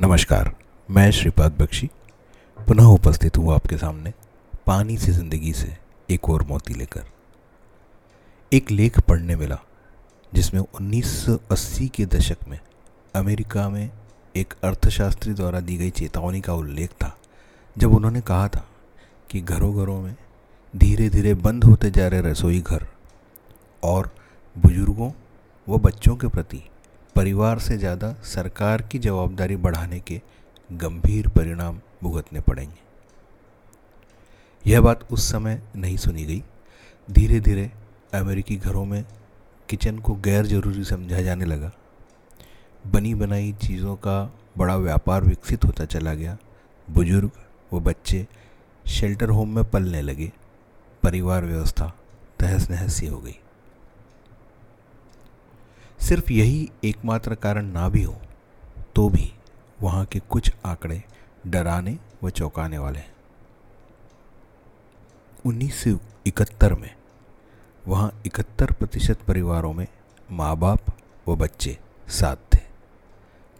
नमस्कार, मैं श्रीपाद बख्शी। पुनः उपस्थित हूँ आपके सामने पानी से ज़िंदगी से एक और मोती लेकर। एक लेख पढ़ने मिला, जिसमें 1980 के दशक में अमेरिका में एक अर्थशास्त्री द्वारा दी गई चेतावनी का उल्लेख था, जब उन्होंने कहा था कि घरों घरों में धीरे धीरे बंद होते जा रहे रसोई घर और बुज़ुर्गों व बच्चों के प्रति परिवार से ज़्यादा सरकार की जवाबदारी बढ़ाने के गंभीर परिणाम भुगतने पड़ेंगे। यह बात उस समय नहीं सुनी गई। धीरे धीरे अमेरिकी घरों में किचन को गैर ज़रूरी समझा जाने लगा। बनी बनाई चीज़ों का बड़ा व्यापार विकसित होता चला गया। बुज़ुर्ग व बच्चे शेल्टर होम में पलने लगे। परिवार व्यवस्था तहस नहस सी हो गई। सिर्फ़ यही एकमात्र कारण ना भी हो तो भी वहाँ के कुछ आंकड़े डराने व चौंकाने वाले हैं। उन्नीस सौ इकहत्तर में वहाँ इकहत्तर प्रतिशत परिवारों में माँ बाप व बच्चे साथ थे।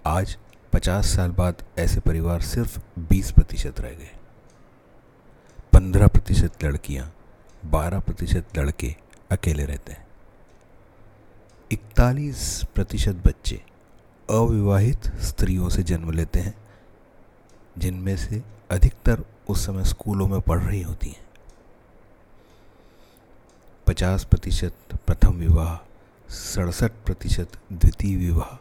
आज पचास साल बाद ऐसे परिवार सिर्फ़ बीस प्रतिशत रह गए। पंद्रह प्रतिशत लड़कियाँ, बारह प्रतिशत लड़के अकेले रहते हैं। इकतालीस प्रतिशत बच्चे अविवाहित स्त्रियों से जन्म लेते हैं, जिनमें से अधिकतर उस समय स्कूलों में पढ़ रही होती हैं। पचास प्रतिशत प्रथम विवाह, सड़सठ प्रतिशत द्वितीय विवाह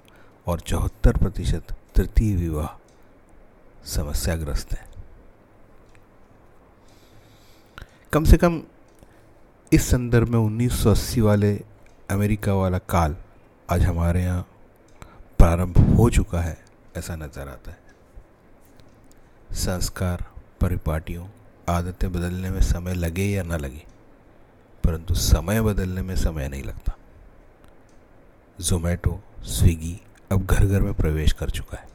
और चौहत्तर प्रतिशत तृतीय विवाह समस्याग्रस्त हैं। कम से कम इस संदर्भ में 1980 वाले अमेरिका वाला काल आज हमारे यहाँ प्रारंभ हो चुका है, ऐसा नज़र आता है। संस्कार, परिपाटियों, आदतें बदलने में समय लगे या ना लगे, परंतु समय बदलने में समय नहीं लगता। जोमेटो स्विगी अब घर घर में प्रवेश कर चुका है।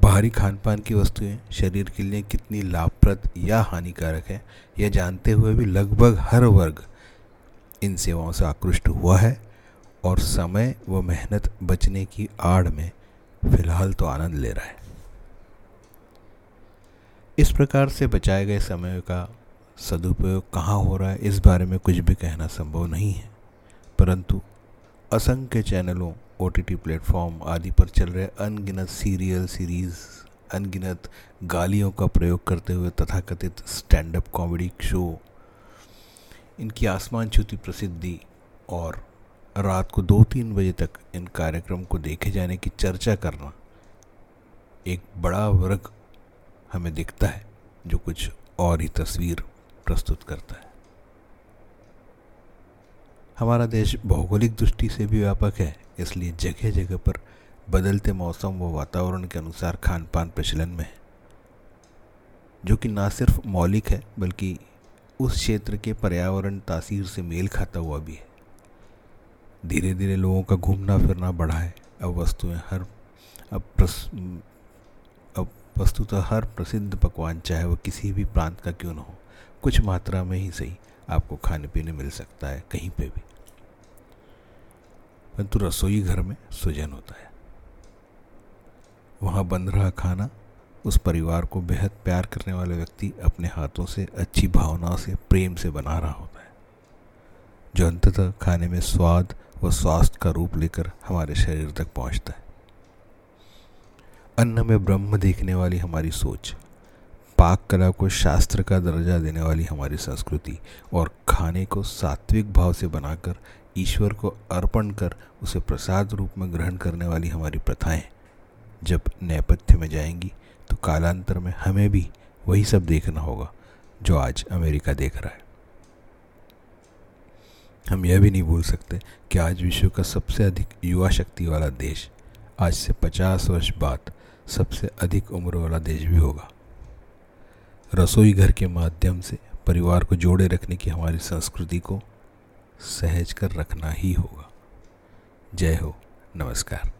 बाहरी खान पान की वस्तुएँ शरीर के लिए कितनी लाभप्रद या हानिकारक है, यह जानते हुए भी लगभग हर वर्ग इन सेवाओं से आकृष्ट हुआ है और समय व मेहनत बचने की आड़ में फ़िलहाल तो आनंद ले रहा है। इस प्रकार से बचाए गए समय का सदुपयोग कहाँ हो रहा है, इस बारे में कुछ भी कहना संभव नहीं है। परंतु असंख्य चैनलों ओ टी टी प्लेटफॉर्म आदि पर चल रहे अनगिनत सीरियल सीरीज़, अनगिनत गालियों का प्रयोग करते हुए तथाकथित स्टैंड अप कॉमेडी शो इनकी आसमान छूती प्रसिद्धि और रात को दो तीन बजे तक इन कार्यक्रम को देखे जाने की चर्चा करना एक बड़ा वर्ग हमें दिखता है, जो कुछ और ही तस्वीर प्रस्तुत करता है। हमारा देश भौगोलिक दृष्टि से भी व्यापक है, इसलिए जगह जगह पर बदलते मौसम व वातावरण के अनुसार खान पान प्रचलन में है, जो कि ना सिर्फ़ मौलिक है, बल्कि उस क्षेत्र के पर्यावरण तासीर से मेल खाता हुआ भी है। धीरे धीरे लोगों का घूमना फिरना बढ़ा है। अब वस्तुएँ हर, अब प्रस, अब वस्तुतः हर प्रसिद्ध पकवान, चाहे वह किसी भी प्रांत का क्यों ना हो, कुछ मात्रा में ही सही आपको खाने पीने मिल सकता है कहीं पे भी। परंतु रसोई घर में सुजन होता है। वहाँ बन रहा खाना उस परिवार को बेहद प्यार करने वाले व्यक्ति अपने हाथों से अच्छी भावनाओं से, प्रेम से बना रहा होता है। जो अंततः खाने में स्वाद व स्वास्थ्य का रूप लेकर हमारे शरीर तक पहुँचता है। अन्न में ब्रह्म देखने वाली हमारी सोच, पाक कला को शास्त्र का दर्जा देने वाली हमारी संस्कृति और खाने को सात्विक भाव से बनाकर ईश्वर को अर्पण कर उसे प्रसाद रूप में ग्रहण करने वाली हमारी प्रथाएँ जब नेपथ्य में जाएँगी तो कालांतर में हमें भी वही सब देखना होगा, जो आज अमेरिका देख रहा है। हम यह भी नहीं भूल सकते कि आज विश्व का सबसे अधिक युवा शक्ति वाला देश आज से 50 वर्ष बाद सबसे अधिक उम्र वाला देश भी होगा। रसोई घर के माध्यम से परिवार को जोड़े रखने की हमारी संस्कृति को सहज कर रखना ही होगा। जय हो, नमस्कार।